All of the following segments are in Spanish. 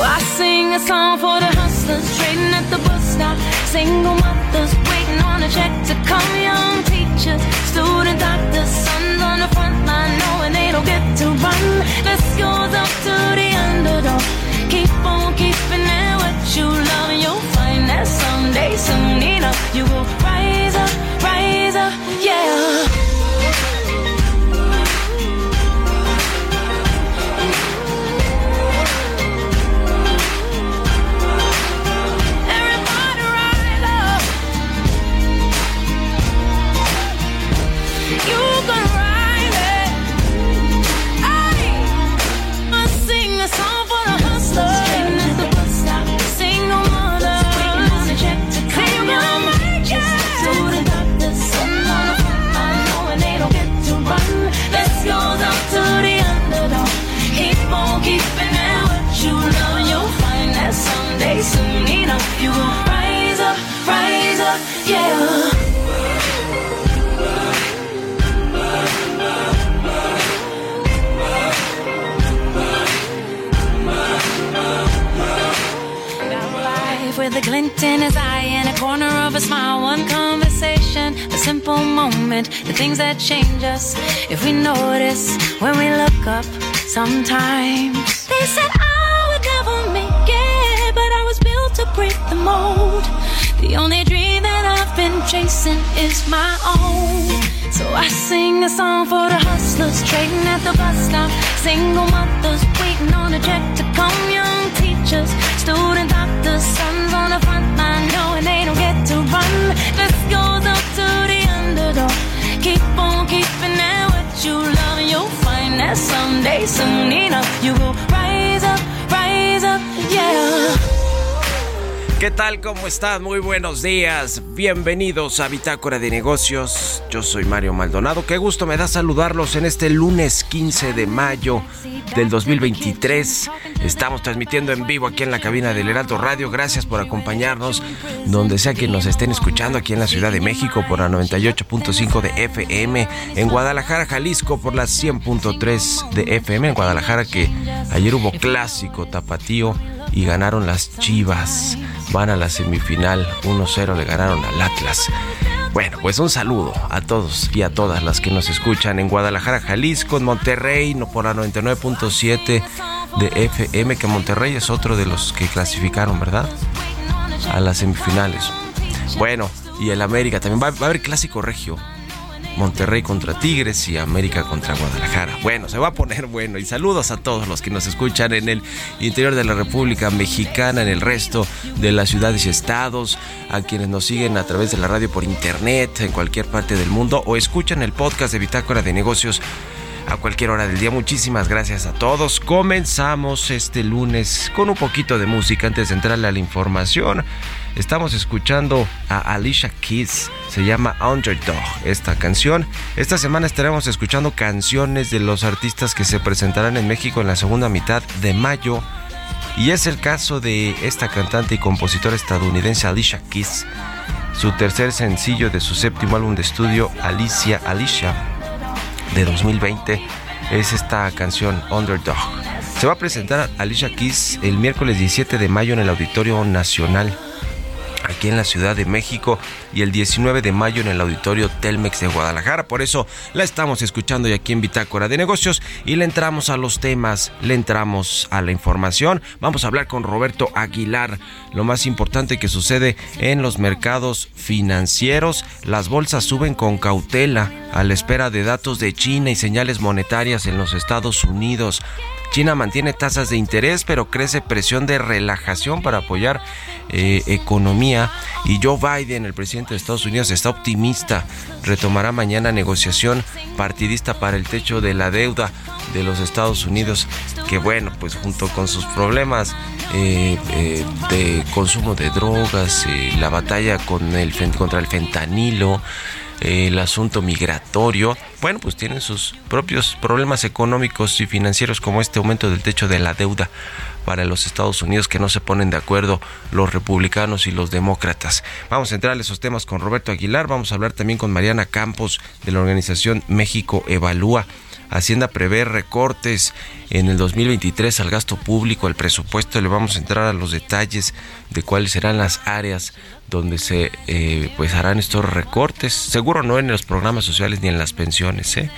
I sing a song for the hustlers trading at the bus stop. Single mothers waiting on a check to come. Young teachers, student doctors, sons on the front line knowing they don't get to run. This goes up to the underdog. Keep on keeping it what you love, and you'll find that someday, soon enough, you will sometimes. They said I would never make it, but I was built to break the mold. The only dream that I've been chasing is my own. So I sing a song for the hustlers trading at the bus stop. Single mothers ¿Qué tal? ¿Cómo están? Muy buenos días. Bienvenidos a Bitácora de Negocios. Yo soy Mario Maldonado. Qué gusto me da saludarlos en este lunes 15 de mayo del 2023. Estamos transmitiendo en vivo aquí en la cabina del Heraldo Radio. Gracias por acompañarnos donde sea que nos estén escuchando aquí en la Ciudad de México por la 98.5 de FM, en Guadalajara, Jalisco por la 100.3 de FM, en Guadalajara que ayer hubo clásico tapatío y ganaron las Chivas. Van a la semifinal 1-0, le ganaron al Atlas. Bueno, pues un saludo a todos y a todas las que nos escuchan en Guadalajara, Jalisco, en Monterrey, no por la 99.7 de FM, que Monterrey es otro de los que clasificaron, ¿verdad? A las semifinales. Bueno, y el América también va, va a haber clásico regio. Monterrey contra Tigres y América contra Guadalajara. Bueno, se va a poner bueno. Y saludos a todos los que nos escuchan en el interior de la República Mexicana, en el resto de las ciudades y estados, a quienes nos siguen a través de la radio por internet, en cualquier parte del mundo, o escuchan el podcast de Bitácora de Negocios a cualquier hora del día. Muchísimas gracias a todos. Comenzamos este lunes con un poquito de música antes de entrarle a la información. Estamos escuchando a Alicia Keys, se llama Underdog esta canción. Esta semana estaremos escuchando canciones de los artistas que se presentarán en México en la segunda mitad de mayo. Y es el caso de esta cantante y compositora estadounidense Alicia Keys. Su tercer sencillo de su séptimo álbum de estudio, Alicia Alicia, de 2020, es esta canción Underdog. Se va a presentar Alicia Keys el miércoles 17 de mayo en el Auditorio Nacional aquí en la Ciudad de México y el 19 de mayo en el Auditorio Telmex de Guadalajara. Por eso la estamos escuchando y aquí en Bitácora de Negocios y le entramos a los temas, le entramos a la información. Vamos a hablar con Roberto Aguilar, lo más importante que sucede en los mercados financieros. Las bolsas suben con cautela a la espera de datos de China y señales monetarias en los Estados Unidos. China mantiene tasas de interés, pero crece presión de relajación para apoyar eh, economía. Y Joe Biden, el presidente de Estados Unidos, está optimista. Retomará mañana negociación partidista para el techo de la deuda de los Estados Unidos, que bueno, pues junto con sus problemas eh, eh, de consumo de drogas, la batalla con el, contra el fentanilo, el asunto migratorio, bueno, pues tienen sus propios problemas económicos y financieros como este aumento del techo de la deuda para los Estados Unidos que no se ponen de acuerdo los republicanos y los demócratas. Vamos a entrar a esos temas con Roberto Aguilar, vamos a hablar también con Mariana Campos de la organización México Evalúa. Hacienda prevé recortes en el 2023 al gasto público, al presupuesto. Le vamos a entrar a los detalles de cuáles serán las áreas donde se eh, pues harán estos recortes. Seguro no en los programas sociales ni en las pensiones. ¿eh?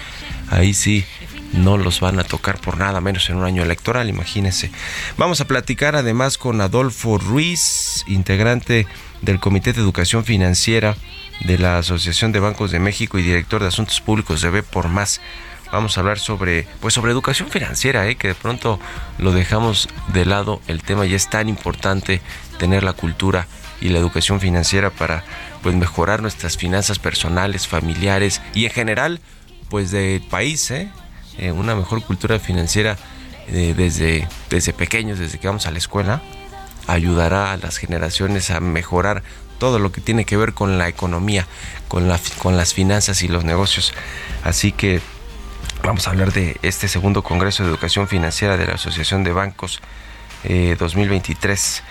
Ahí sí no los van a tocar por nada menos en un año electoral, imagínense. Vamos a platicar además con Adolfo Ruiz, integrante del Comité de Educación Financiera de la Asociación de Bancos de México y director de Asuntos Públicos de B por Más. Vamos a hablar sobre pues sobre educación financiera, ¿eh? que de pronto lo dejamos de lado el tema y es tan importante tener la cultura y la educación financiera para pues mejorar nuestras finanzas personales, familiares y en general pues del país, ¿eh? Eh, una mejor cultura financiera eh, desde, desde pequeños, desde que vamos a la escuela, ayudará a las generaciones a mejorar todo lo que tiene que ver con la economía, con, la, con las finanzas y los negocios. Así que vamos a hablar de este segundo Congreso de Educación Financiera de la Asociación de Bancos 2023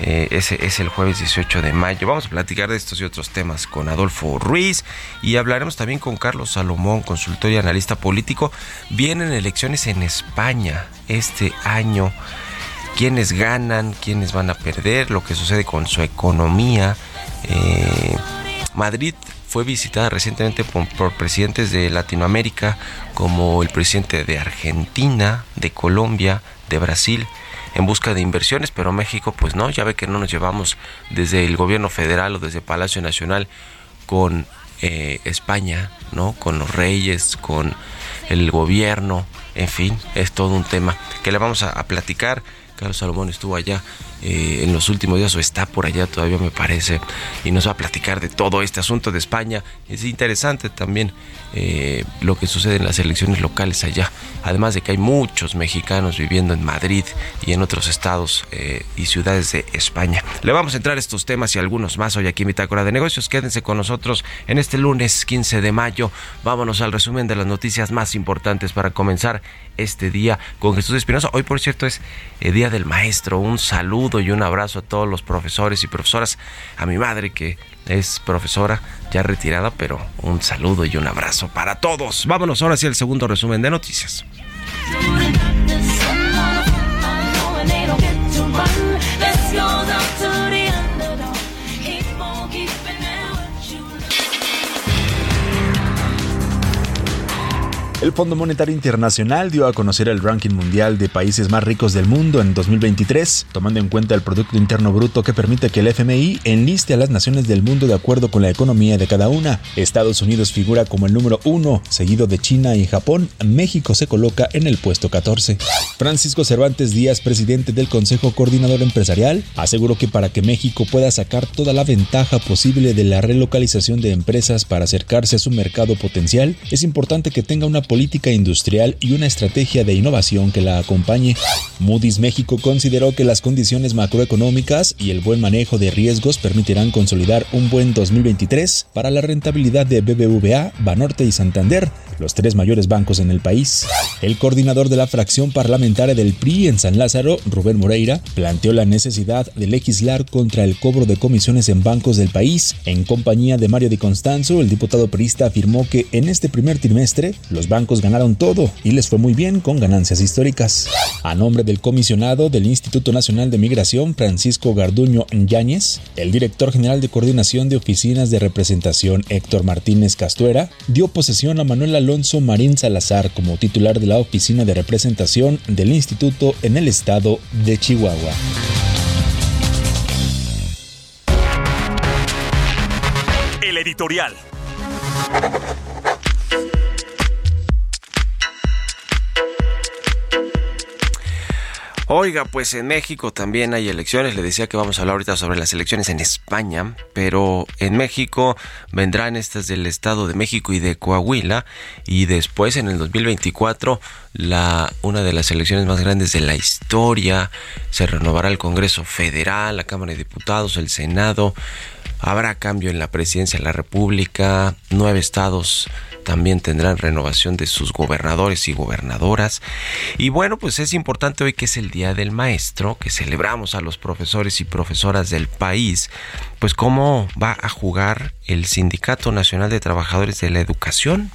eh, ese es el jueves 18 de mayo. Vamos a platicar de estos y otros temas con Adolfo Ruiz y hablaremos también con Carlos Salomón, consultor y analista político. Vienen elecciones en España este año. ¿Quiénes ganan? ¿Quiénes van a perder? Lo que sucede con su economía. Eh, Madrid fue visitada recientemente por, presidentes de Latinoamérica como el presidente de Argentina, de Colombia, de Brasil en busca de inversiones, pero México pues no, ya ve que no nos llevamos desde el gobierno federal o desde Palacio Nacional con eh, España, ¿no? Con los reyes, con el gobierno, en fin, es todo un tema que le vamos a platicar. Carlos Salomón estuvo allá eh, en los últimos días o está por allá todavía me parece y nos va a platicar de todo este asunto de España. Es interesante también eh, lo que sucede en las elecciones locales allá, además de que hay muchos mexicanos viviendo en Madrid y en otros estados eh, y ciudades de España. Le vamos a entrar a estos temas y algunos más hoy aquí en Bitácora de Negocios. Quédense con nosotros en este lunes 15 de mayo. Vámonos al resumen de las noticias más importantes para comenzar este día con Jesús Espinosa. Hoy, por cierto, es el Día del Maestro. Un saludo y un abrazo a todos los profesores y profesoras, a mi madre que es profesora ya retirada, pero un saludo y un abrazo para todos. Vámonos ahora hacia el segundo resumen de noticias. El Fondo Monetario Internacional dio a conocer el ranking mundial de países más ricos del mundo en 2023, tomando en cuenta el Producto Interno Bruto que permite que el FMI enliste a las naciones del mundo de acuerdo con la economía de cada una. Estados Unidos figura como el número uno, seguido de China y Japón. México se coloca en el puesto 14. Francisco Cervantes Díaz, presidente del Consejo Coordinador Empresarial, aseguró que para que México pueda sacar toda la ventaja posible de la relocalización de empresas para acercarse a su mercado potencial, es importante que tenga una política industrial y una estrategia de innovación que la acompañe. Moody's México consideró que las condiciones macroeconómicas y el buen manejo de riesgos permitirán consolidar un buen 2023 para la rentabilidad de BBVA, Banorte y Santander, los tres mayores bancos en el país. El coordinador de la fracción parlamentaria del PRI en San Lázaro, Rubén Moreira, planteó la necesidad de legislar contra el cobro de comisiones en bancos del país. En compañía de Mario Di Constanzo, el diputado priista afirmó que en este primer trimestre los bancos ganaron todo y les fue muy bien con ganancias históricas. A nombre del comisionado del Instituto Nacional de Migración, Francisco Garduño Yáñez, el director general de coordinación de oficinas de representación, Héctor Martínez Castuera, dio posesión a Manuel Alonso Marín Salazar como titular de la oficina de representación del instituto en el estado de Chihuahua. El editorial. Oiga, pues en México también hay elecciones. Le decía que vamos a hablar ahorita sobre las elecciones en España, pero en México vendrán estas del Estado de México y de Coahuila y después en el 2024 la una de las elecciones más grandes de la historia. Se renovará el Congreso Federal, la Cámara de Diputados, el Senado. Habrá cambio en la presidencia de la República, nueve estados también tendrán renovación de sus gobernadores y gobernadoras. Y bueno, pues es importante hoy que es el Día del Maestro, que celebramos a los profesores y profesoras del país, pues cómo va a jugar el Sindicato Nacional de Trabajadores de la Educación,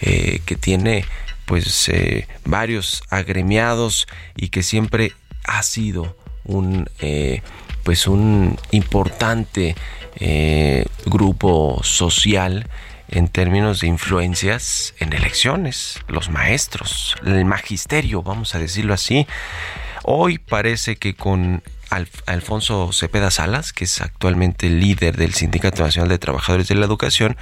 eh, que tiene pues eh, varios agremiados y que siempre ha sido un eh, pues un importante grupo social en términos de influencias en elecciones, los maestros, el magisterio, vamos a decirlo así. Hoy parece que con Alfonso Cepeda Salas, que es actualmente líder del Sindicato Nacional de Trabajadores de la Educación,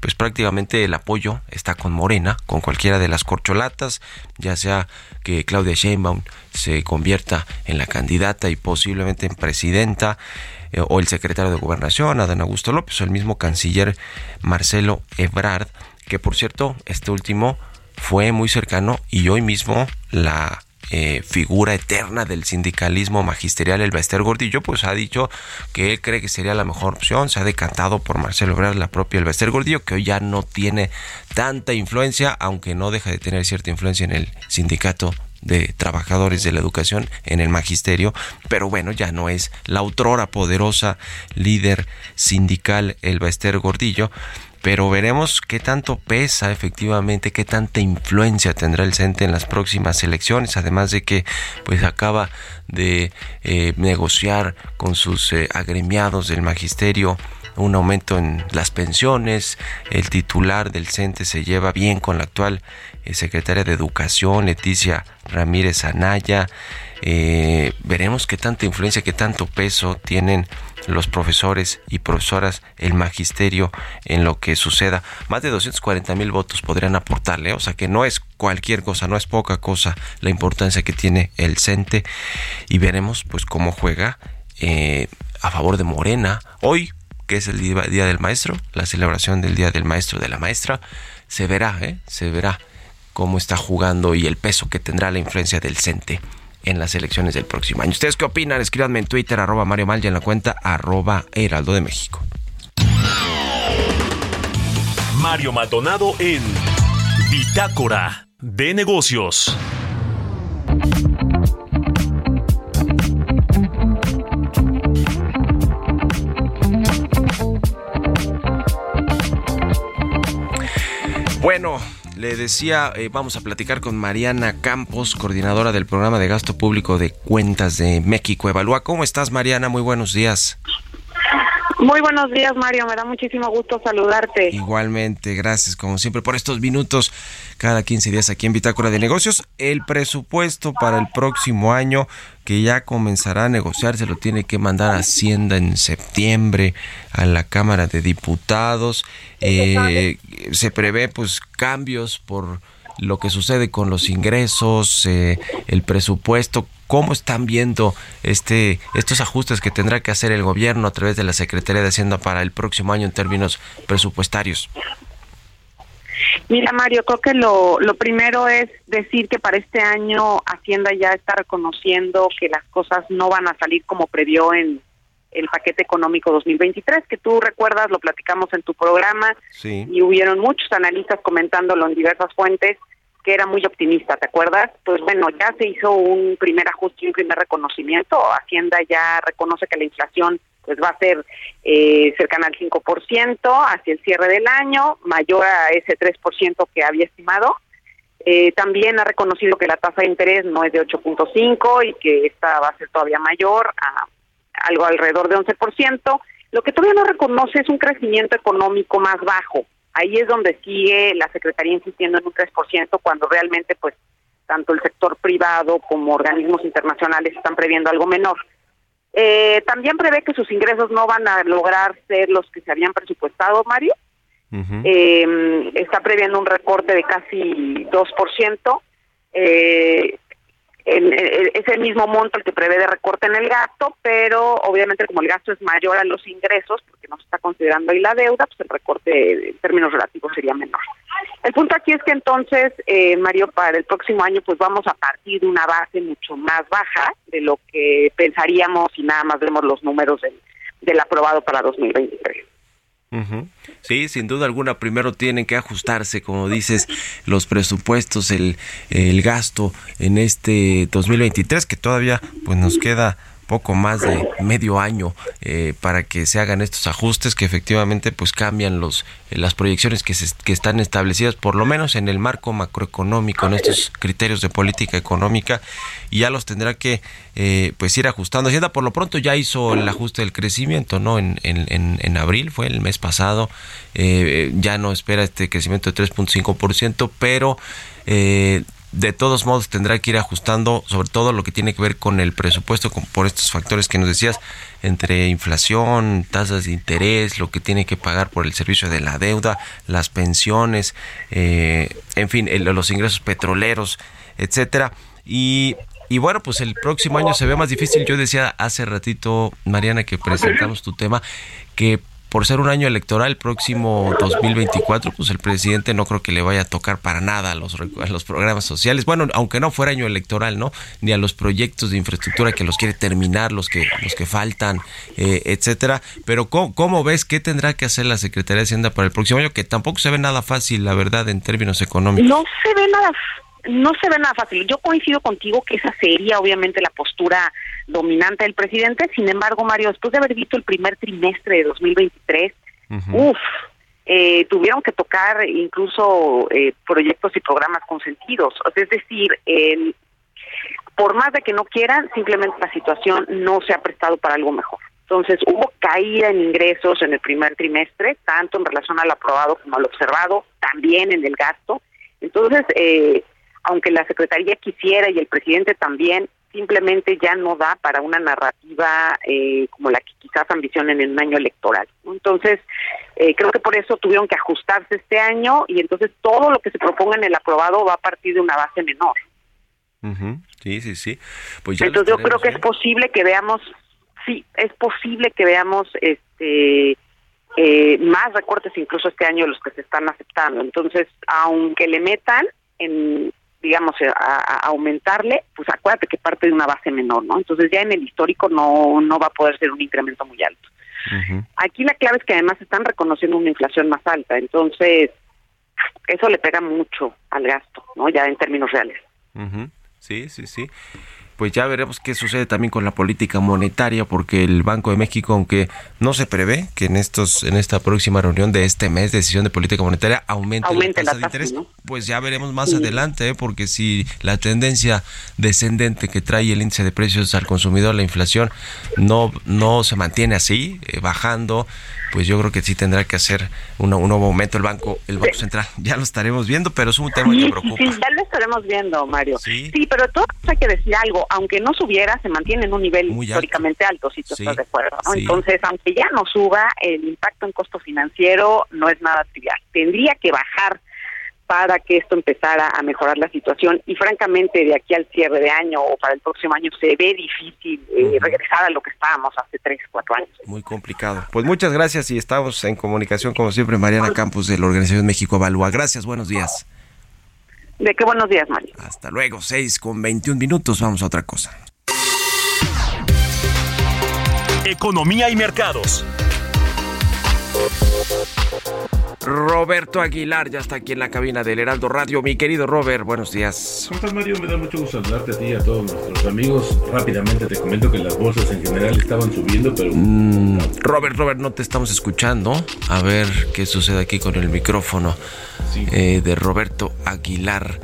pues prácticamente el apoyo está con Morena, con cualquiera de las corcholatas, ya sea que Claudia Sheinbaum se convierta en la candidata y posiblemente en presidenta, eh, o el secretario de Gobernación, Adán Augusto López, o el mismo canciller Marcelo Ebrard, que por cierto, este último fue muy cercano y hoy mismo la eh, figura eterna del sindicalismo magisterial, el Bester Gordillo, pues ha dicho que él cree que sería la mejor opción, se ha decantado por Marcelo Ebrard, la propia el Bester Gordillo, que hoy ya no tiene tanta influencia, aunque no deja de tener cierta influencia en el sindicato de trabajadores de la educación en el magisterio, pero bueno, ya no es la autora poderosa líder sindical Elba Ester Gordillo, pero veremos qué tanto pesa efectivamente, qué tanta influencia tendrá el CENTE en las próximas elecciones, además de que pues acaba de eh, negociar con sus eh, agremiados del magisterio un aumento en las pensiones, el titular del CENTE se lleva bien con la actual eh, secretaria de Educación, Leticia Ramírez Anaya. Veremos qué tanta influencia, qué tanto peso tienen los profesores y profesoras, el magisterio en lo que suceda. Más de 240 mil votos podrían aportarle, o sea que no es cualquier cosa, no es poca cosa la importancia que tiene el CENTE y veremos pues cómo juega eh, a favor de Morena. Hoy que es el Día del Maestro, la celebración del Día del Maestro de la Maestra, se verá, ¿eh? se verá cómo está jugando y el peso que tendrá la influencia del CENTE en las elecciones del próximo año. ¿Ustedes qué opinan? Escríbanme en Twitter, arroba Mario Mal y en la cuenta arroba Heraldo de México. Mario Maldonado en Bitácora de Negocios. Bueno, le decía, eh, vamos a platicar con Mariana Campos, coordinadora del programa de gasto público de cuentas de México Evalúa. ¿Cómo estás, Mariana? Muy buenos días. Muy buenos días, Mario. Me da muchísimo gusto saludarte. Igualmente, gracias como siempre por estos minutos cada 15 días aquí en Bitácora de Negocios. El presupuesto para el próximo año que ya comenzará a negociarse lo tiene que mandar Hacienda en septiembre a la Cámara de Diputados. Eh, se prevé pues cambios por lo que sucede con los ingresos, eh, el presupuesto, cómo están viendo este estos ajustes que tendrá que hacer el gobierno a través de la Secretaría de Hacienda para el próximo año en términos presupuestarios. Mira, Mario, creo que lo, lo primero es decir que para este año Hacienda ya está reconociendo que las cosas no van a salir como previó en el paquete económico 2023, que tú recuerdas, lo platicamos en tu programa, y hubieron muchos analistas comentándolo en diversas fuentes, que era muy optimista, ¿te acuerdas? Pues bueno, ya se hizo un primer ajuste y un primer reconocimiento. Hacienda ya reconoce que la inflación pues va a ser eh, cercana al 5% hacia el cierre del año, mayor a ese 3% que había estimado. Eh, también ha reconocido que la tasa de interés no es de 8.5 y que esta va a ser todavía mayor, a algo alrededor de 11%. Lo que todavía no reconoce es un crecimiento económico más bajo. Ahí es donde sigue la Secretaría insistiendo en un 3% cuando realmente pues tanto el sector privado como organismos internacionales están previendo algo menor. Eh, también prevé que sus ingresos no van a lograr ser los que se habían presupuestado, Mario, eh, está previendo un recorte de casi 2%. Eh, es el mismo monto el que prevé de recorte en el gasto, pero obviamente como el gasto es mayor a los ingresos, porque no se está considerando ahí la deuda, pues el recorte en términos relativos sería menor. El punto aquí es que entonces, eh, Mario, para el próximo año pues vamos a partir de una base mucho más baja de lo que pensaríamos si nada más vemos los números del, del aprobado para 2023. Sí, sin duda alguna, primero tienen que ajustarse, como dices, los presupuestos, el, el gasto en este 2023, que todavía pues nos queda poco más de medio año eh, para que se hagan estos ajustes que efectivamente pues cambian los las proyecciones que, se, que están establecidas por lo menos en el marco macroeconómico en estos criterios de política económica y ya los tendrá que eh, pues ir ajustando. Hacienda por lo pronto ya hizo el ajuste del crecimiento no en, en, en, abril fue el mes pasado eh, ya no espera este crecimiento de 3.5% pero eh, de todos modos tendrá que ir ajustando sobre todo lo que tiene que ver con el presupuesto por estos factores que nos decías entre inflación, tasas de interés, lo que tiene que pagar por el servicio de la deuda, las pensiones, eh, en fin, los ingresos petroleros, etcétera. Y, y bueno, pues el próximo año se ve más difícil. Yo decía hace ratito, Mariana, que presentamos tu tema, que por ser un año electoral el próximo 2024, pues el presidente no creo que le vaya a tocar para nada a los, los programas sociales. Bueno, aunque no fuera año electoral, ¿no? Ni a los proyectos de infraestructura que los quiere terminar, los que los que faltan, eh, etcétera. Pero ¿cómo, ves qué tendrá que hacer la Secretaría de Hacienda para el próximo año? Que tampoco se ve nada fácil, la verdad, en términos económicos. No se ve nada no se ve nada fácil. Yo coincido contigo que esa sería obviamente la postura dominante del presidente. Sin embargo, Mario, después de haber visto el primer trimestre de 2023, uff, eh, tuvieron que tocar incluso eh, proyectos y programas consentidos. Es decir, por más de que no quieran, simplemente la situación no se ha prestado para algo mejor. Entonces, hubo caída en ingresos en el primer trimestre, tanto en relación al aprobado como al observado, también en el gasto. Entonces, eh, aunque la Secretaría quisiera y el presidente también, simplemente ya no da para una narrativa eh, como la que quizás ambicionen en un año electoral. Entonces, eh, creo que por eso tuvieron que ajustarse este año y entonces todo lo que se proponga en el aprobado va a partir de una base menor. Sí, sí, sí. Pues entonces yo creo que es posible que veamos, sí, es posible que veamos este eh, más recortes incluso este año de los que se están aceptando. Entonces, aunque le metan en digamos, a, aumentarle, pues acuérdate que parte de una base menor, ¿no? Entonces ya en el histórico no, no va a poder ser un incremento muy alto. Aquí la clave es que además están reconociendo una inflación más alta, entonces eso le pega mucho al gasto, ¿no? Ya en términos reales. Sí, sí, sí pues ya veremos qué sucede también con la política monetaria, porque el Banco de México, aunque no se prevé que en estos, en esta próxima reunión de este mes, decisión de política monetaria, aumente, la tasa, de interés, pues ya veremos más adelante, ¿eh? porque si la tendencia descendente que trae el índice de precios al consumidor, la inflación, no, no se mantiene así, eh, bajando, pues yo creo que sí tendrá que hacer un nuevo momento el banco el banco central. Ya lo estaremos viendo pero es un tema que preocupa sí, ya lo estaremos viendo Mario. Sí, pero todo hay que decir algo aunque no subiera se mantiene en un nivel históricamente alto si tú estás de acuerdo entonces aunque ya no suba el impacto en costo financiero no es nada trivial tendría que bajar para que esto empezara a mejorar la situación y francamente de aquí al cierre de año o para el próximo año se ve difícil eh, regresar a lo que estábamos hace tres, cuatro años. Muy complicado. Pues muchas gracias y estamos en comunicación como siempre Mariana Campos de la Organización México Evalúa. Gracias, buenos días. De qué buenos días, Mario. Hasta luego, seis con 21 minutos, vamos a otra cosa. Economía y mercados. Roberto Aguilar ya está aquí en la cabina del Heraldo Radio. Mi querido Robert, buenos días. ¿Cómo estás, Mario? Me da mucho gusto saludarte a ti y a todos nuestros amigos. Rápidamente te comento que las bolsas en general estaban subiendo, pero... Mm, Robert, Robert, no te estamos escuchando. A ver qué sucede aquí con el micrófono eh, de Roberto Aguilar.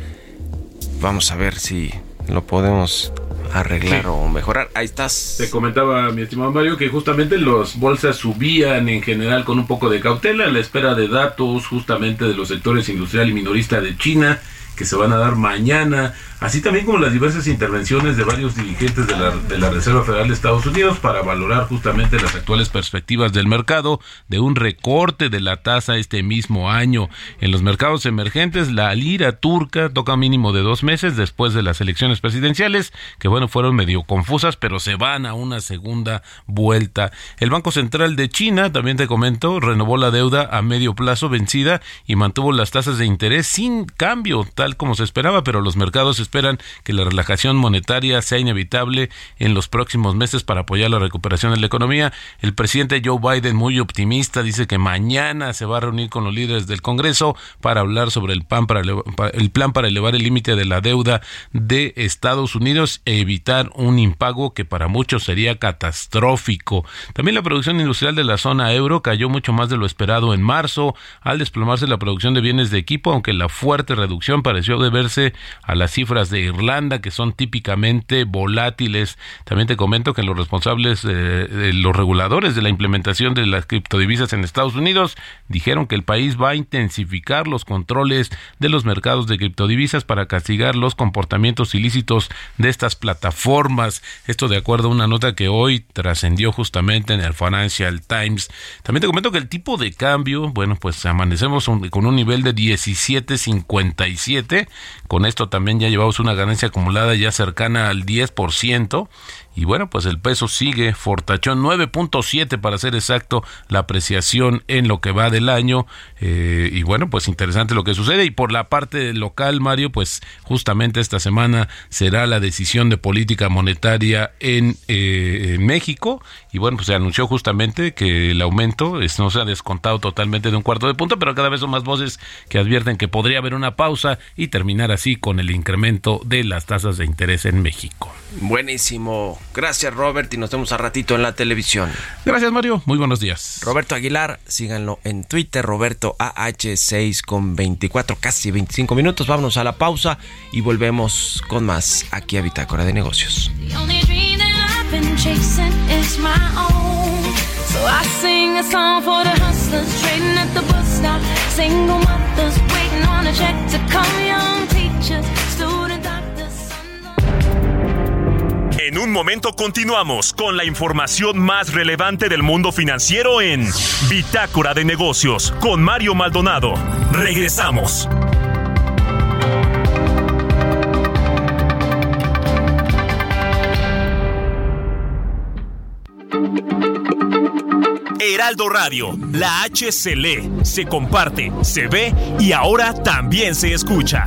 vamos a ver si lo podemos arreglar o mejorar. Ahí estás. Te comentaba, mi estimado Mario, que justamente los bolsas subían en general con un poco de cautela a la espera de datos justamente de los sectores industrial y minorista de China que se van a dar mañana así también como las diversas intervenciones de varios dirigentes de la, de la, Reserva Federal de Estados Unidos para valorar justamente las actuales perspectivas del mercado de un recorte de la tasa este mismo año. En los mercados emergentes, la lira turca toca mínimo de dos meses después de las elecciones presidenciales, que bueno, fueron medio confusas, pero se van a una segunda vuelta. El Banco Central de China, también te comento, renovó la deuda a medio plazo vencida y mantuvo las tasas de interés sin cambio, tal como se esperaba, pero los mercados esperan que la relajación monetaria sea inevitable en los próximos meses para apoyar la recuperación de la economía. El presidente Joe Biden, muy optimista, dice que mañana se va a reunir con los líderes del Congreso para hablar sobre el, plan para, el plan para elevar el límite de la deuda de Estados Unidos e evitar un impago que para muchos sería catastrófico. También la producción industrial de la zona euro cayó mucho más de lo esperado en marzo al desplomarse la producción de bienes de equipo, aunque la fuerte reducción pareció deberse a las cifras de Irlanda que son típicamente volátiles. También te comento que los responsables, de los reguladores de la implementación de las criptodivisas en Estados Unidos dijeron que el país va a intensificar los controles de los mercados de criptodivisas para castigar los comportamientos ilícitos de estas plataformas. Esto de acuerdo a una nota que hoy trascendió justamente en el Financial Times. También te comento que el tipo de cambio, bueno, pues amanecemos con un nivel de 17.57. Con esto también ya llevamos una ganancia acumulada ya cercana al 10%. Y bueno, pues el peso sigue fortachón 9.7 para ser exacto la apreciación en lo que va del año. Eh, y bueno, pues interesante lo que sucede. Y por la parte local, Mario, pues justamente esta semana será la decisión de política monetaria en, eh, México. Y bueno, pues se anunció justamente que el aumento no se ha descontado totalmente de un cuarto de punto, pero cada vez son más voces que advierten que podría haber una pausa y terminar así con el incremento de las tasas de interés en México. Buenísimo. Gracias Robert y nos vemos a ratito en la televisión. Gracias Mario, muy buenos días. Roberto Aguilar, síganlo en Twitter, Roberto AH6 con 24, casi 25 minutos. Vámonos a la pausa y volvemos con más aquí a Bitácora de Negocios. En un momento continuamos con la información más relevante del mundo financiero en Bitácora de Negocios con Mario Maldonado. Regresamos. Heraldo Radio, la H se lee, se comparte, se ve y ahora también se escucha.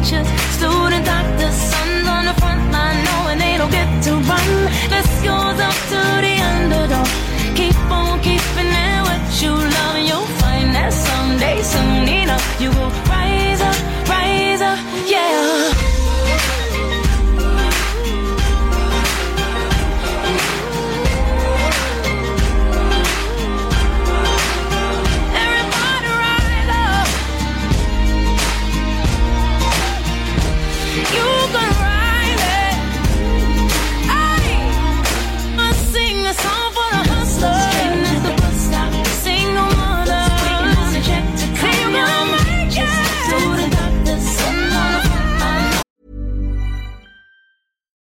Teachers, student doctors, sons on the front line knowing they don't get to run. This goes up to the underdog. Keep on keeping it what you love, and you'll find that someday, soon enough, you will rise up, rise up, yeah.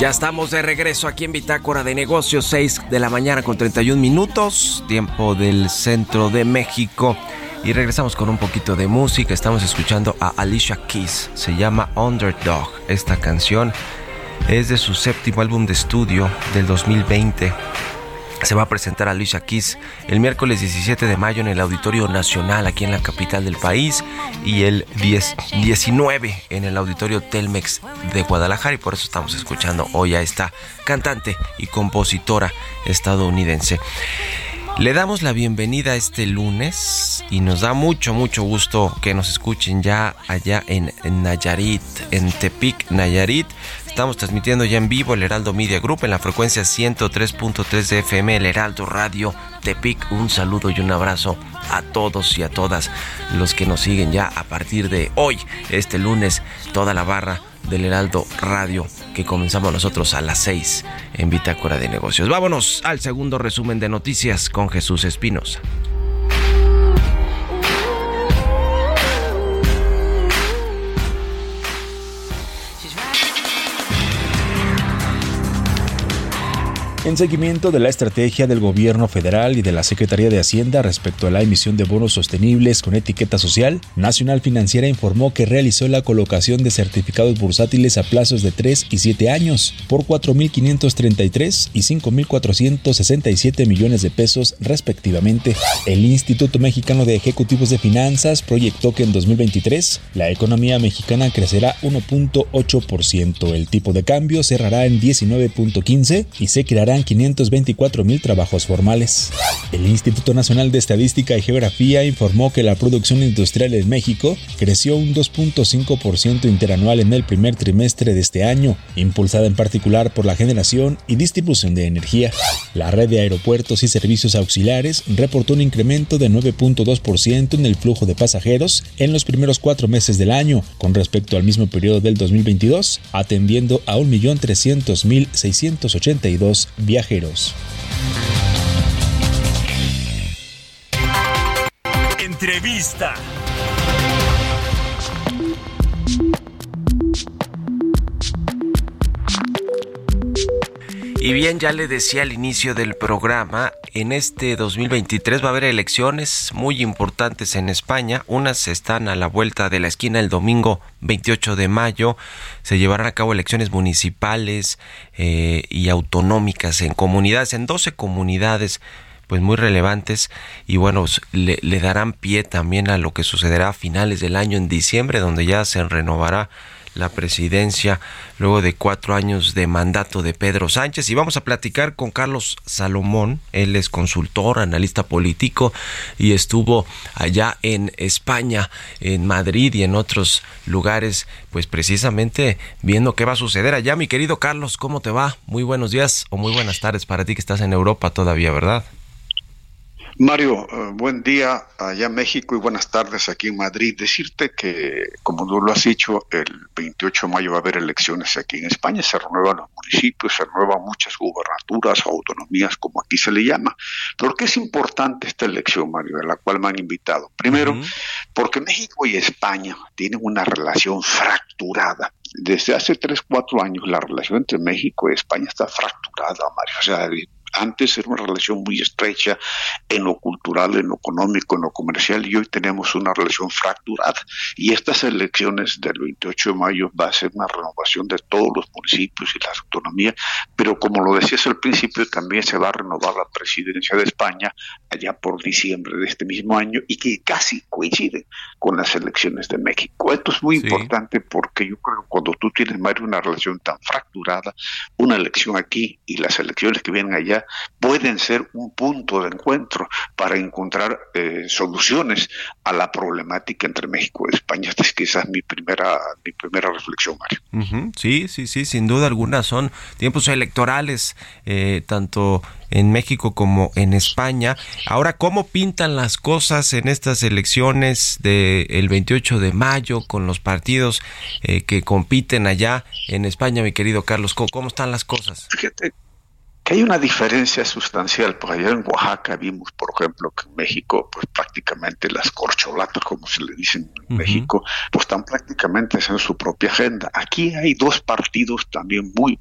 Ya estamos de regreso aquí en Bitácora de Negocios, 6 de la mañana con 31 minutos, tiempo del centro de México. Y regresamos con un poquito de música. Estamos escuchando a Alicia Keys. Se llama Underdog. Esta canción es de su séptimo álbum de estudio del 2020 se va a presentar a Alicia Keys el miércoles 17 de mayo en el Auditorio Nacional aquí en la capital del país y el 10, 19 en el Auditorio Telmex de Guadalajara y por eso estamos escuchando hoy a esta cantante y compositora estadounidense. Le damos la bienvenida este lunes y nos da mucho, mucho gusto que nos escuchen ya allá en Nayarit, en Tepic, Nayarit. Estamos transmitiendo ya en vivo el Heraldo Media Group en la frecuencia 103.3 de FM, el Heraldo Radio Tepic. Un saludo y un abrazo a todos y a todas los que nos siguen ya a partir de hoy, este lunes, toda la barra del Heraldo Radio que comenzamos nosotros a las 6 en Bitácora de Negocios. Vámonos al segundo resumen de noticias con Jesús Espinosa. En seguimiento de la estrategia del gobierno federal y de la Secretaría de Hacienda respecto a la emisión de bonos sostenibles con etiqueta social, Nacional Financiera informó que realizó la colocación de certificados bursátiles a plazos de 3 y 7 años por 4.533 y 5.467 millones de pesos respectivamente. El Instituto Mexicano de Ejecutivos de Finanzas proyectó que en 2023 la economía mexicana crecerá 1.8%, el tipo de cambio cerrará en 19.15 y se creará 524 mil trabajos formales. El Instituto Nacional de Estadística y Geografía informó que la producción industrial en México creció un 2.5% interanual en el primer trimestre de este año, impulsada en particular por la generación y distribución de energía. La red de aeropuertos y servicios auxiliares reportó un incremento de 9.2% en el flujo de pasajeros en los primeros cuatro meses del año, con respecto al mismo periodo del 2022, atendiendo a 1.300.682 viajeros. Entrevista. Y bien, ya le decía al inicio del programa, en este 2023 va a haber elecciones muy importantes en España. Unas están a la vuelta de la esquina el domingo 28 de mayo. Se llevarán a cabo elecciones municipales eh, y autonómicas en comunidades, en 12 comunidades pues muy relevantes y bueno, le, le darán pie también a lo que sucederá a finales del año en diciembre, donde ya se renovará la presidencia luego de cuatro años de mandato de Pedro Sánchez. Y vamos a platicar con Carlos Salomón. Él es consultor, analista político y estuvo allá en España, en Madrid y en otros lugares, pues precisamente viendo qué va a suceder allá. Mi querido Carlos, ¿cómo te va? Muy buenos días o muy buenas tardes para ti que estás en Europa todavía, ¿verdad? Mario, eh, buen día allá en México y buenas tardes aquí en Madrid. Decirte que, como tú lo has dicho, el 28 de mayo va a haber elecciones aquí en España, se renuevan los municipios, se renuevan muchas gubernaturas o autonomías, como aquí se le llama. ¿Por qué es importante esta elección, Mario, a la cual me han invitado? Primero, porque México y España tienen una relación fracturada desde hace 3, 4 años la relación entre México y España está fracturada, Mario. O sea, antes era una relación muy estrecha en lo cultural, en lo económico, en lo comercial y hoy tenemos una relación fracturada. Y estas elecciones del 28 de mayo va a ser una renovación de todos los municipios y las autonomías, pero como lo decías al principio, también se va a renovar la presidencia de España allá por diciembre de este mismo año y que casi coincide con las elecciones de México. Esto es muy importante porque yo creo que cuando tú tienes, Mario, una relación tan fracturada, una elección aquí y las elecciones que vienen allá, Pueden ser un punto de encuentro para encontrar eh, soluciones a la problemática entre México y España. Esta es quizás mi primera, mi primera reflexión, Mario. Sí, sí, sí, sin duda alguna son tiempos electorales, eh, tanto en México como en España. Ahora, ¿cómo pintan las cosas en estas elecciones del 28 de mayo con los partidos eh, que compiten allá en España, mi querido Carlos? ¿Cómo, están las cosas? Fíjate que hay una diferencia sustancial, porque allá en Oaxaca vimos, por ejemplo, que en México, pues prácticamente las corcholatas, como se le dice en México, pues están prácticamente en su propia agenda. Aquí hay dos partidos también muy,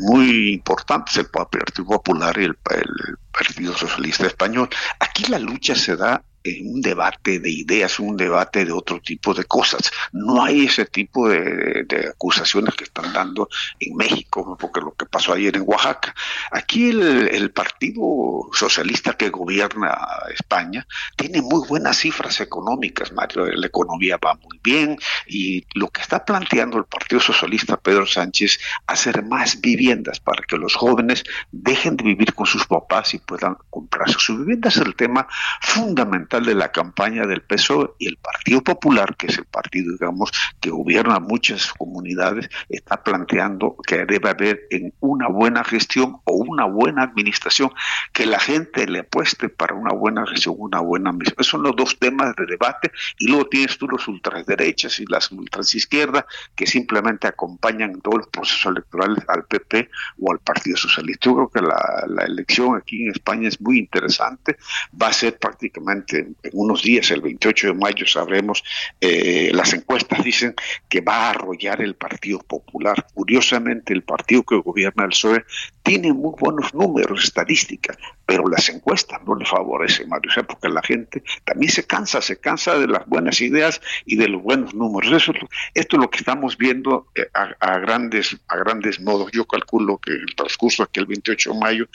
muy importantes, el Partido Popular y el, el Partido Socialista Español. Aquí la lucha se da un debate de ideas, un debate de otro tipo de cosas. No hay ese tipo de, acusaciones que están dando en México, porque lo que pasó ayer en Oaxaca. Aquí el, Partido Socialista que gobierna España tiene muy buenas cifras económicas, Mario. La economía va muy bien y lo que está planteando el Partido Socialista Pedro Sánchez, hacer más viviendas para que los jóvenes dejen de vivir con sus papás y puedan comprarse sus viviendas. Es el tema fundamental de la campaña del PSOE y el Partido Popular, que es el partido, digamos, que gobierna muchas comunidades, está planteando que debe haber en una buena gestión o una buena administración, que la gente le apueste para una buena gestión, una buena administración. Esos son los dos temas de debate y luego tienes tú los ultraderechas y las ultraizquierdas que simplemente acompañan todos los procesos electorales al PP o al Partido Socialista. Yo creo que la, la elección aquí en España es muy interesante, va a ser prácticamente en unos días, el 28 de mayo, sabremos, eh, las encuestas dicen que va a arrollar el Partido Popular. Curiosamente, el partido que gobierna el PSOE tiene muy buenos números, estadísticas, pero las encuestas no le favorecen, Mario, porque la gente también se cansa, se cansa de las buenas ideas y de los buenos números. Eso, esto es lo que estamos viendo eh, a, grandes, a grandes modos. Yo calculo que el transcurso aquí el 28 de mayo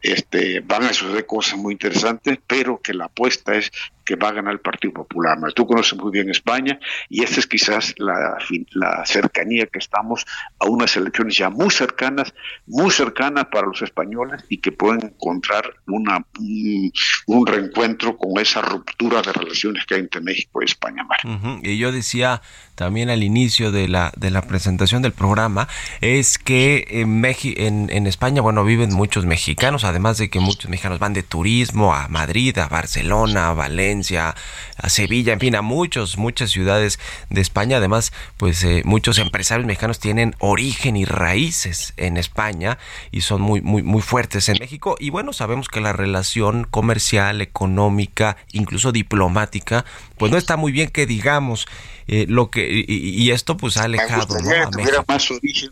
este, van a suceder cosas muy interesantes, pero que la apuesta es que va a ganar el Partido Popular. Tú conoces muy bien España y esta es quizás la, la cercanía que estamos a unas elecciones ya muy cercanas, muy cercanas para los españoles y que pueden encontrar una, un, reencuentro con esa ruptura de relaciones que hay entre México y España. Y yo decía también al inicio de la, de la presentación del programa, es que en, en, en España, bueno, viven muchos mexicanos, además de que muchos mexicanos van de turismo a Madrid, a Barcelona, a Valencia, a Sevilla, en fin, a muchos, muchas ciudades de España. Además, pues eh, muchos empresarios mexicanos tienen origen y raíces en España y son muy, muy, muy fuertes en México. Y bueno, sabemos que la relación comercial, económica, incluso diplomática, pues no está muy bien que digamos. Eh, lo que y, esto pues ha alejado ¿no? más origen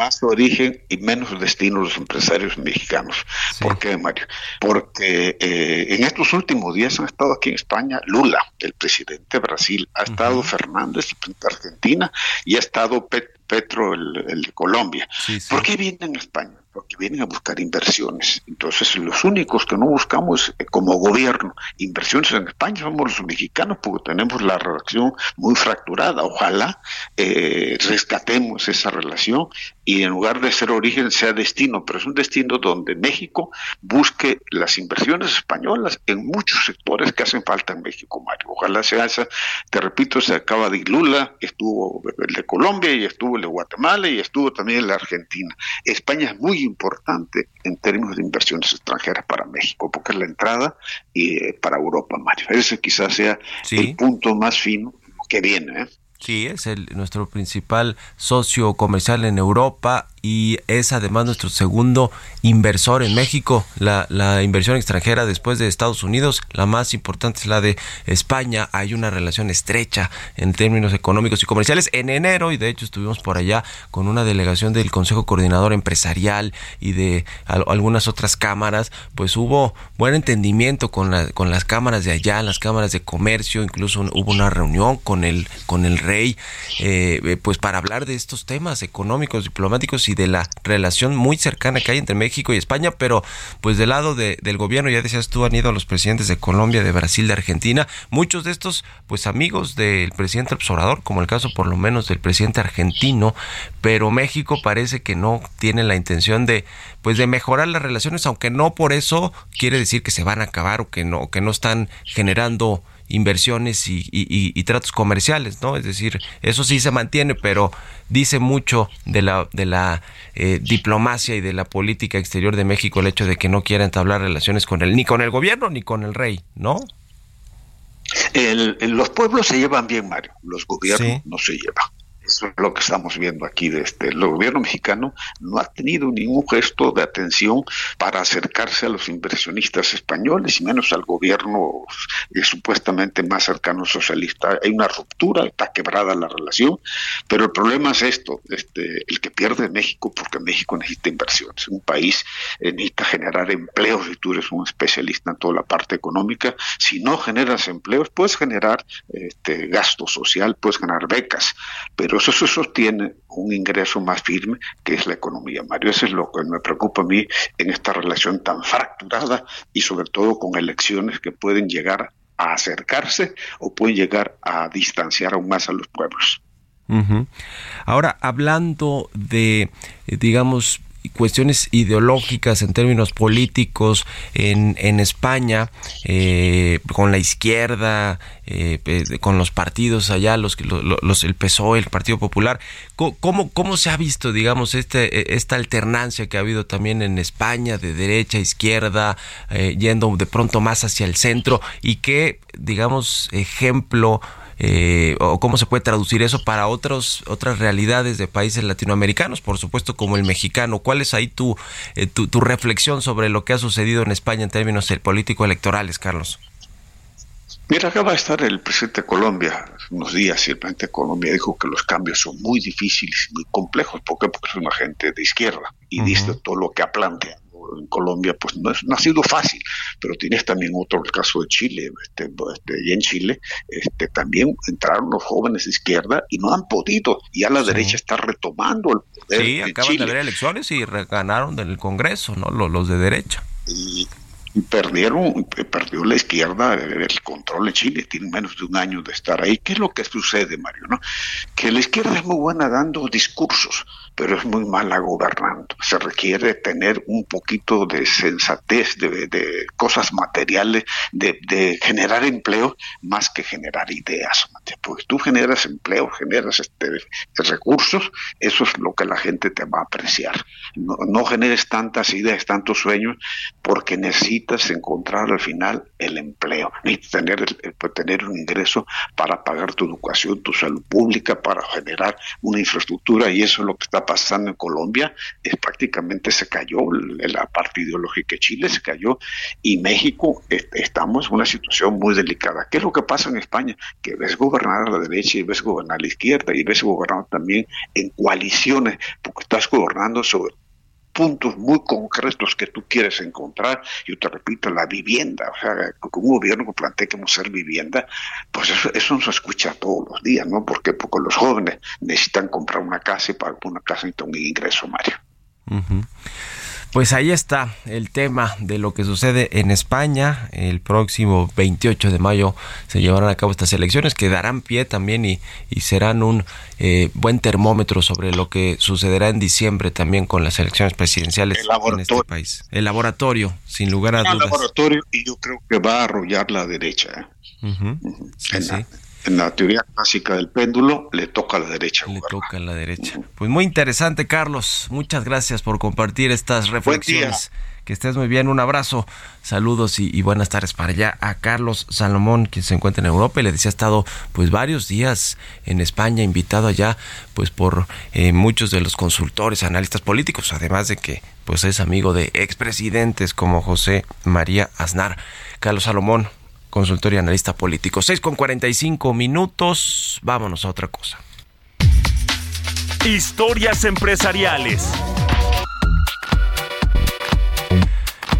más origen y menos destino los empresarios mexicanos. ¿Por qué, Mario? Porque eh, en estos últimos días han estado aquí en España Lula, el presidente de Brasil, ha estado Fernández, el presidente de Argentina, y ha estado Petro, el, de Colombia. ¿Por qué vienen a España? Porque vienen a buscar inversiones. Entonces, los únicos que no buscamos eh, como gobierno inversiones en España somos los mexicanos, porque tenemos la relación muy fracturada. Ojalá eh, rescatemos esa relación y en lugar de ser origen sea destino, pero es un destino donde México busque las inversiones españolas en muchos sectores que hacen falta en México, Mario. Ojalá sea esa. Te repito, se acaba de Lula, estuvo el de Colombia y estuvo el de Guatemala y estuvo también el de Argentina. España es muy importante en términos de inversiones extranjeras para México, porque es la entrada y eh, para Europa, Mario. Ese quizás sea el punto más fino que viene. ¿eh? Sí, es el, nuestro principal socio comercial en Europa y es además nuestro segundo inversor en México. La, la, inversión extranjera después de Estados Unidos, la más importante es la de España. Hay una relación estrecha en términos económicos y comerciales. En enero, y de hecho estuvimos por allá con una delegación del Consejo Coordinador Empresarial y de algunas otras cámaras, pues hubo buen entendimiento con, la, con las cámaras de allá, las cámaras de comercio, incluso hubo una reunión con el, con el rey, eh, pues para hablar de estos temas económicos, diplomáticos y de la relación muy cercana que hay entre México y España, pero pues del lado del gobierno, ya decías tú, han ido los presidentes de Colombia, de Brasil, de Argentina, muchos de estos pues amigos del presidente observador, como el caso por lo menos del presidente argentino, pero México parece que no tiene la intención de pues de mejorar las relaciones, aunque no por eso quiere decir que se van a acabar o que no, que no están generando inversiones y, tratos comerciales, ¿no? Es decir, eso sí se mantiene, pero dice mucho de la, de la eh, diplomacia y de la política exterior de México el hecho de que no quiera entablar relaciones con el, ni con el gobierno ni con el rey, ¿no? los pueblos se llevan bien, Mario, los gobiernos no se llevan. Eso es lo que estamos viendo aquí. Este, el gobierno mexicano no ha tenido ningún gesto de atención para acercarse a los inversionistas españoles y menos al gobierno eh, supuestamente más cercano socialista. Hay una ruptura, está quebrada la relación, pero el problema es esto, este, el que pierde México, porque México necesita inversiones. Un país eh, necesita generar empleos y tú eres un especialista en toda la parte económica. Si no generas empleos, puedes generar este, gasto social, puedes generar becas, pero eso sostiene un ingreso más firme que es la economía. Mario, eso es lo que me preocupa a mí en esta relación tan fracturada y sobre todo con elecciones que pueden llegar a acercarse o pueden llegar a distanciar aún más a los pueblos. Ahora, hablando de, eh, digamos, cuestiones ideológicas en términos políticos en, en España eh, con la izquierda eh, con los partidos allá los, los el PSOE el Partido Popular. Cómo cómo se ha visto digamos este esta alternancia que ha habido también en España de derecha izquierda eh, yendo de pronto más hacia el centro y qué digamos ejemplo eh, o cómo se puede traducir eso para otros, otras realidades de países latinoamericanos, por supuesto como el mexicano. ¿Cuál es ahí tu, eh, tu, tu, reflexión sobre lo que ha sucedido en España en términos político electorales, Carlos? Mira, acá va a estar el presidente de Colombia unos días y el presidente de Colombia dijo que los cambios son muy difíciles y muy complejos. ¿Por qué? Porque es una gente de izquierda y dice todo lo que ha planteado en Colombia pues no, no, ha sido fácil, pero tienes también otro, el caso de Chile, este, este, y en Chile este, también entraron los jóvenes de izquierda y no han podido, ya la derecha está retomando el poder. Sí, acaban de haber elecciones y ganaron del Congreso, ¿no? Los, los de derecha. Y, perdieron, perdió la izquierda el control de Chile, tiene menos de un año de estar ahí. ¿Qué es lo que sucede, Mario? ¿no? Que la izquierda es muy buena dando discursos, pero es muy mala gobernando. Se requiere tener un poquito de sensatez, de, cosas materiales, de, generar empleo más que generar ideas. Porque tú generas empleo, generas este, recursos, eso es lo que la gente te va a apreciar. No, no generes tantas ideas, tantos sueños, porque necesitas encontrar al final el empleo, necesitas tener, pues, tener un ingreso para pagar tu educación, tu salud pública, para generar una infraestructura, y eso es lo que está pasando en Colombia, es prácticamente se cayó la parte ideológica de Chile, se cayó, y México estamos en una situación muy delicada. ¿Qué es lo que pasa en España? Que ves gobernar a la derecha y ves gobernar a la izquierda y ves gobernar también en coaliciones, porque estás gobernando sobre puntos muy concretos que tú quieres encontrar. Yo te repito, la vivienda, o sea, un gobierno que plantee que ser vivienda, pues eso, eso no se escucha todos los días, ¿no? Porque, porque los jóvenes necesitan comprar una casa y para una casa necesitan un ingreso, Mario. Pues ahí está el tema de lo que sucede en España. El próximo 28 de mayo se llevarán a cabo estas elecciones que darán pie también y, serán un eh, buen termómetro sobre lo que sucederá en diciembre también con las elecciones presidenciales en este país. El laboratorio, sin lugar a dudas. El laboratorio y yo creo que va a arrollar la derecha. ¿eh? sí en la teoría clásica del péndulo, le toca a la derecha. Le toca a la derecha. Pues muy interesante, Carlos. Muchas gracias por compartir estas reflexiones. Que estés muy bien, un abrazo, saludos y, buenas tardes para allá a Carlos Salomón, quien se encuentra en Europa y le decía ha estado pues varios días en España, invitado allá pues por eh, muchos de los consultores, analistas políticos, además de que pues es amigo de expresidentes como José María Aznar. Carlos Salomón, consultor y analista político. 6 con 45 minutos. Vámonos a otra cosa. Historias empresariales.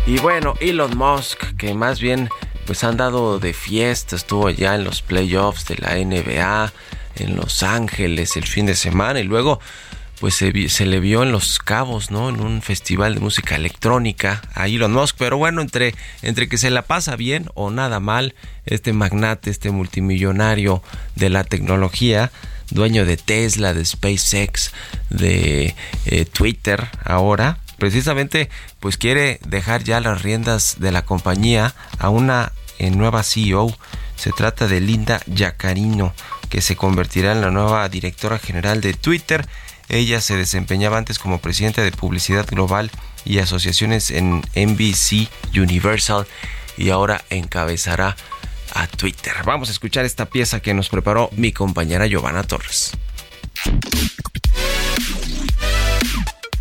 Y bueno, Elon Musk, que más bien pues han dado de fiesta, estuvo ya en los playoffs de la NBA en Los Ángeles el fin de semana y luego pues se, le vio en Los Cabos, ¿no? En un festival de música electrónica a Elon Musk. Pero bueno, entre, entre que se la pasa bien o nada mal, este magnate, este multimillonario de la tecnología, dueño de Tesla, de SpaceX, de eh, Twitter ahora, precisamente pues quiere dejar ya las riendas de la compañía a una eh, nueva CEO. Se trata de Linda Yacarino, que se convertirá en la nueva directora general de Twitter. Ella se desempeñaba antes como presidenta de publicidad global y asociaciones en NBC Universal y ahora encabezará a Twitter. Vamos a escuchar esta pieza que nos preparó mi compañera Giovanna Torres.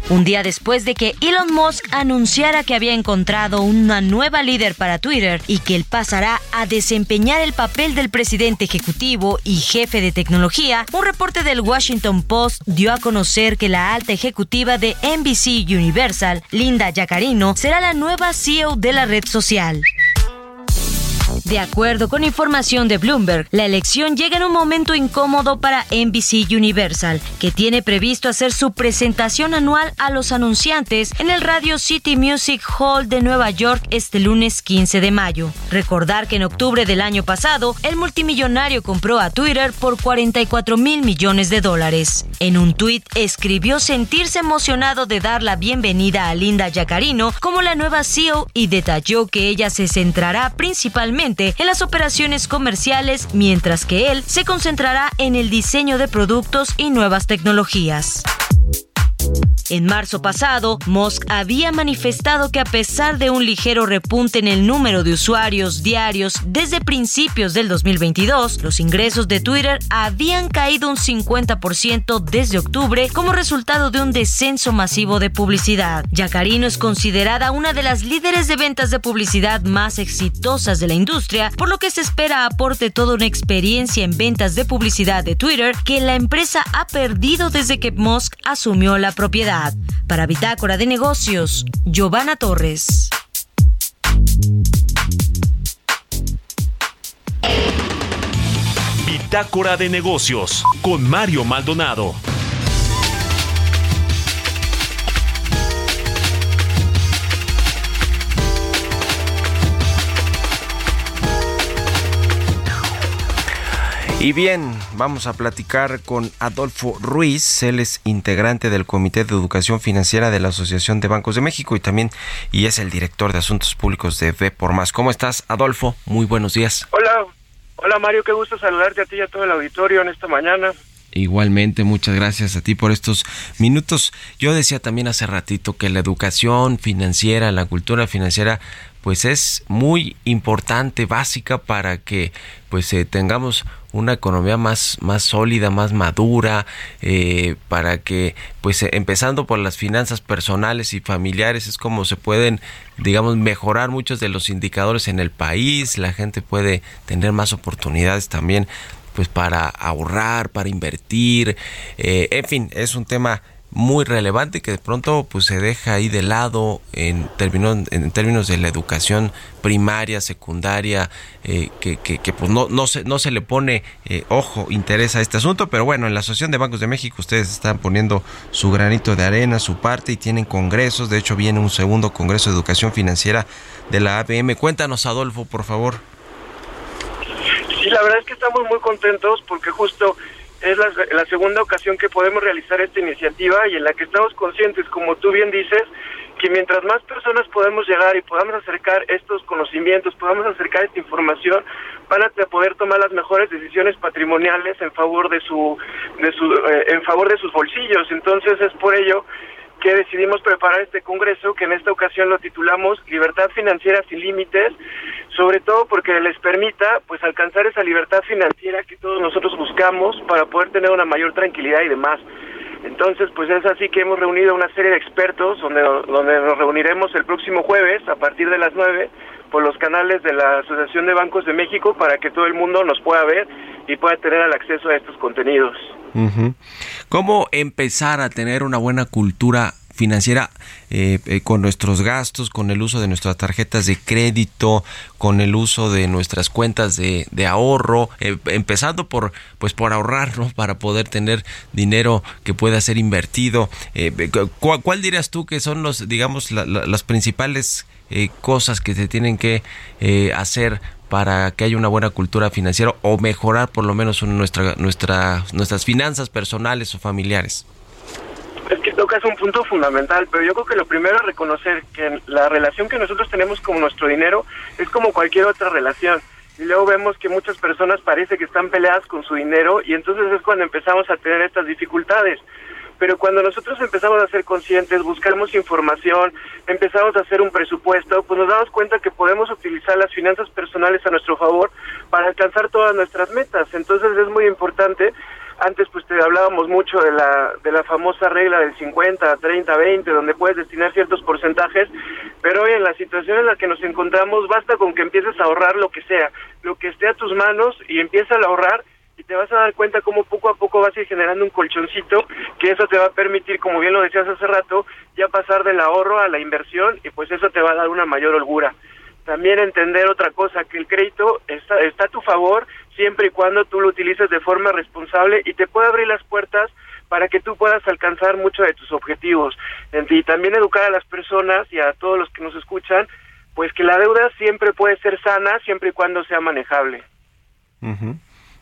Un día después de que Elon Musk anunciara que había encontrado una nueva líder para Twitter y que él pasará a desempeñar el papel del presidente ejecutivo y jefe de tecnología, un reporte del Washington Post dio a conocer que la alta ejecutiva de NBC Universal, Linda Yacarino, será la nueva CEO de la red social. De acuerdo con información de Bloomberg, la elección llega en un momento incómodo para NBC Universal, que tiene previsto hacer su presentación anual a los anunciantes en el Radio City Music Hall de Nueva York este lunes 15 de mayo. Recordar que en octubre del año pasado, el multimillonario compró a Twitter por 44 mil millones de dólares. En un tuit escribió sentirse emocionado de dar la bienvenida a Linda Yacarino como la nueva CEO y detalló que ella se centrará principalmente en las operaciones comerciales, mientras que él se concentrará en el diseño de productos y nuevas tecnologías. En marzo pasado, Musk había manifestado que a pesar de un ligero repunte en el número de usuarios diarios desde principios del 2022, los ingresos de Twitter habían caído un 50% desde octubre como resultado de un descenso masivo de publicidad. Yacarino es considerada una de las líderes de ventas de publicidad más exitosas de la industria, por lo que se espera aporte toda una experiencia en ventas de publicidad de Twitter que la empresa ha perdido desde que Musk asumió la propiedad. Para Bitácora de Negocios, Giovanna Torres. Bitácora de Negocios con Mario Maldonado. Y bien, vamos a platicar con Adolfo Ruiz, él es integrante del Comité de Educación Financiera de la Asociación de Bancos de México y también y es el director de Asuntos Públicos de B por Más. ¿Cómo estás, Adolfo? Muy buenos días. Hola, hola Mario, qué gusto saludarte a ti y a todo el auditorio en esta mañana. Igualmente, muchas gracias a ti por estos minutos. Yo decía también hace ratito que la educación financiera, la cultura financiera, pues es muy importante, básica para que pues eh, tengamos una economía más, más sólida, más madura, eh, para que, pues eh, empezando por las finanzas personales y familiares, es como se pueden, digamos, mejorar muchos de los indicadores en el país, la gente puede tener más oportunidades también, pues para ahorrar, para invertir, eh, en fin, es un tema muy relevante que de pronto pues se deja ahí de lado en términos en términos de la educación primaria secundaria eh, que, que, pues no no se no se le pone eh, ojo interés a este asunto. Pero bueno en la asociación de bancos de México ustedes están poniendo su granito de arena su parte y tienen congresos. De hecho viene un segundo congreso de educación financiera de la ABM cuéntanos Adolfo por favor. Sí la verdad es que estamos muy contentos porque justo es la, segunda ocasión que podemos realizar esta iniciativa y en la que estamos conscientes, como tú bien dices, que mientras más personas podemos llegar y podamos acercar estos conocimientos, podamos acercar esta información, van a poder tomar las mejores decisiones patrimoniales en favor de su, de su, eh, en favor de sus bolsillos. Entonces es por ello que decidimos preparar este congreso, que en esta ocasión lo titulamos Libertad Financiera sin Límites, sobre todo porque les permita pues alcanzar esa libertad financiera que todos nosotros buscamos para poder tener una mayor tranquilidad y demás. Entonces, pues es así que hemos reunido una serie de expertos donde, donde nos reuniremos el próximo jueves a partir de las 9 por los canales de la Asociación de Bancos de México para que todo el mundo nos pueda ver y pueda tener el acceso a estos contenidos. ¿Cómo empezar a tener una buena cultura financiera eh, eh, con nuestros gastos, con el uso de nuestras tarjetas de crédito, con el uso de nuestras cuentas de, ahorro, eh, empezando por pues por ahorrar, ¿no? Para poder tener dinero que pueda ser invertido. ¿cuál, dirías tú que son los, digamos, las principales cosas que se tienen que hacer para que haya una buena cultura financiera o mejorar por lo menos nuestra, nuestra, nuestras finanzas personales o familiares? Es que tocas un punto fundamental, pero yo creo que lo primero es reconocer que la relación que nosotros tenemos con nuestro dinero es como cualquier otra relación. Y luego vemos que muchas personas parece que están peleadas con su dinero y entonces es cuando empezamos a tener estas dificultades pero cuando nosotros empezamos a ser conscientes, buscamos información, empezamos a hacer un presupuesto, pues nos damos cuenta que podemos utilizar las finanzas personales a nuestro favor para alcanzar todas nuestras metas. Entonces es muy importante antes pues te hablábamos mucho de la de la famosa regla del 50, 30, 20, donde puedes destinar ciertos porcentajes, pero hoy en la situación en la que nos encontramos basta con que empieces a ahorrar lo que sea, lo que esté a tus manos y empieza a ahorrar y te vas a dar cuenta cómo poco a poco vas a ir generando un colchoncito, que eso te va a permitir, como bien lo decías hace rato, ya pasar del ahorro a la inversión y pues eso te va a dar una mayor holgura. También entender otra cosa, que el crédito está, está a tu favor siempre y cuando tú lo utilices de forma responsable y te puede abrir las puertas para que tú puedas alcanzar muchos de tus objetivos. Y también educar a las personas y a todos los que nos escuchan, pues que la deuda siempre puede ser sana siempre y cuando sea manejable.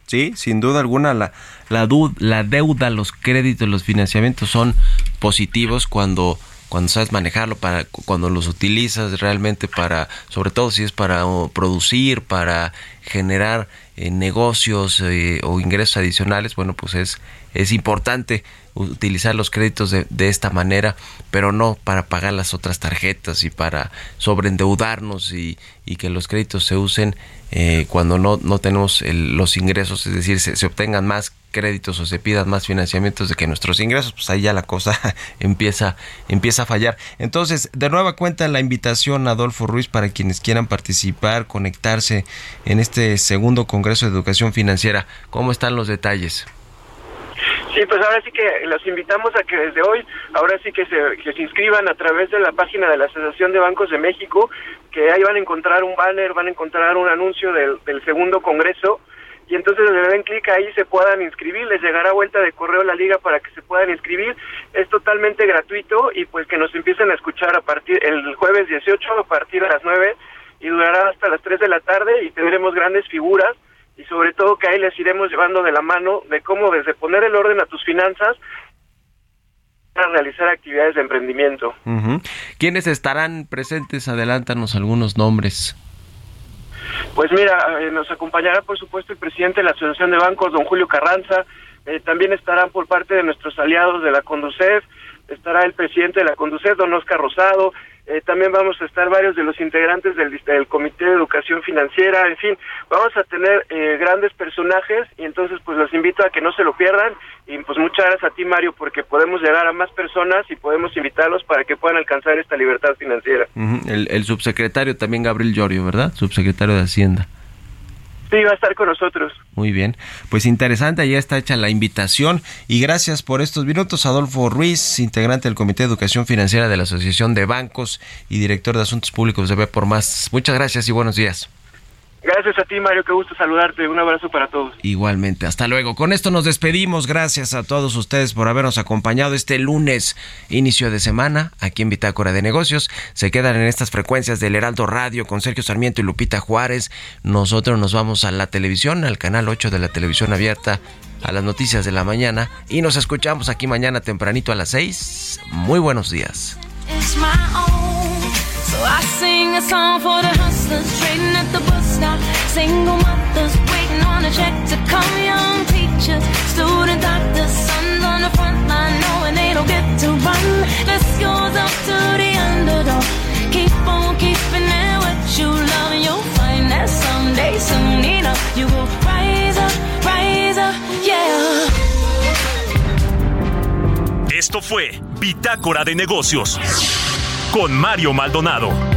Sí, sin duda alguna la, la, la deuda, los créditos, los financiamientos son positivos cuando cuando sabes manejarlo, para cuando los utilizas realmente para, sobre todo si es para producir, para generar eh, negocios eh, o ingresos adicionales, bueno, pues es, es importante utilizar los créditos de, de, esta manera, pero no para pagar las otras tarjetas y para sobreendeudarnos y, y que los créditos se usen eh, cuando no, no tenemos los ingresos, es decir, se, se, obtengan más créditos o se pidan más financiamientos de que nuestros ingresos, pues ahí ya la cosa empieza, empieza a fallar. Entonces, de nueva cuenta la invitación a Adolfo Ruiz para quienes quieran participar, conectarse en este segundo Congreso de Educación Financiera. ¿Cómo están los detalles? Sí, pues ahora sí que los invitamos a que desde hoy, ahora sí que se, que se inscriban a través de la página de la Asociación de Bancos de México, que ahí van a encontrar un banner, van a encontrar un anuncio del, segundo congreso, y entonces le den clic ahí se puedan inscribir, les llegará vuelta de correo la liga para que se puedan inscribir, es totalmente gratuito y pues que nos empiecen a escuchar a partir el jueves 18 a partir de las 9 y durará hasta las 3 de la tarde y tendremos grandes figuras y sobre todo que ahí les iremos llevando de la mano de cómo desde poner el orden a tus finanzas a realizar actividades de emprendimiento. ¿Quiénes estarán presentes? Adelántanos algunos nombres. Pues mira, eh, nos acompañará por supuesto el presidente de la Asociación de Bancos, don Julio Carranza, eh, también estarán por parte de nuestros aliados de la Conducef, estará el presidente de la Conducef, don Oscar Rosado, eh, también vamos a estar varios de los integrantes del, Comité de Educación Financiera, en fin, vamos a tener eh, grandes personajes y entonces pues los invito a que no se lo pierdan y pues muchas gracias a ti Mario porque podemos llegar a más personas y podemos invitarlos para que puedan alcanzar esta libertad financiera. el, el subsecretario también Gabriel Llorio, ¿verdad? Subsecretario de Hacienda. Sí, va a estar con nosotros. Muy bien, pues interesante, ya está hecha la invitación y gracias por estos minutos. Adolfo Ruiz, integrante del Comité de Educación Financiera de la Asociación de Bancos y director de Asuntos Públicos de B por Más. Muchas gracias y buenos días. Gracias a ti, Mario, qué gusto saludarte. Un abrazo para todos. Igualmente, hasta luego. Con esto nos despedimos. Gracias a todos ustedes por habernos acompañado este lunes, inicio de semana, aquí en Bitácora de Negocios. Se quedan en estas frecuencias del Heraldo Radio con Sergio Sarmiento y Lupita Juárez. Nosotros nos vamos a la televisión, al canal 8 de la televisión abierta, a las noticias de la mañana. Y nos escuchamos aquí mañana tempranito a las 6. Muy buenos días. So I sing a song for the hustlers trading at the bus stop. Single mothers waiting on a check to come. Young teachers, student doctors, sons on the front line knowing they don't get to run. This goes up to the underdog. Keep on keeping it what you love, and you'll find that someday, soon enough, you will rise up, rise up, yeah. Esto fue Bitácora de Negocios con Mario Maldonado.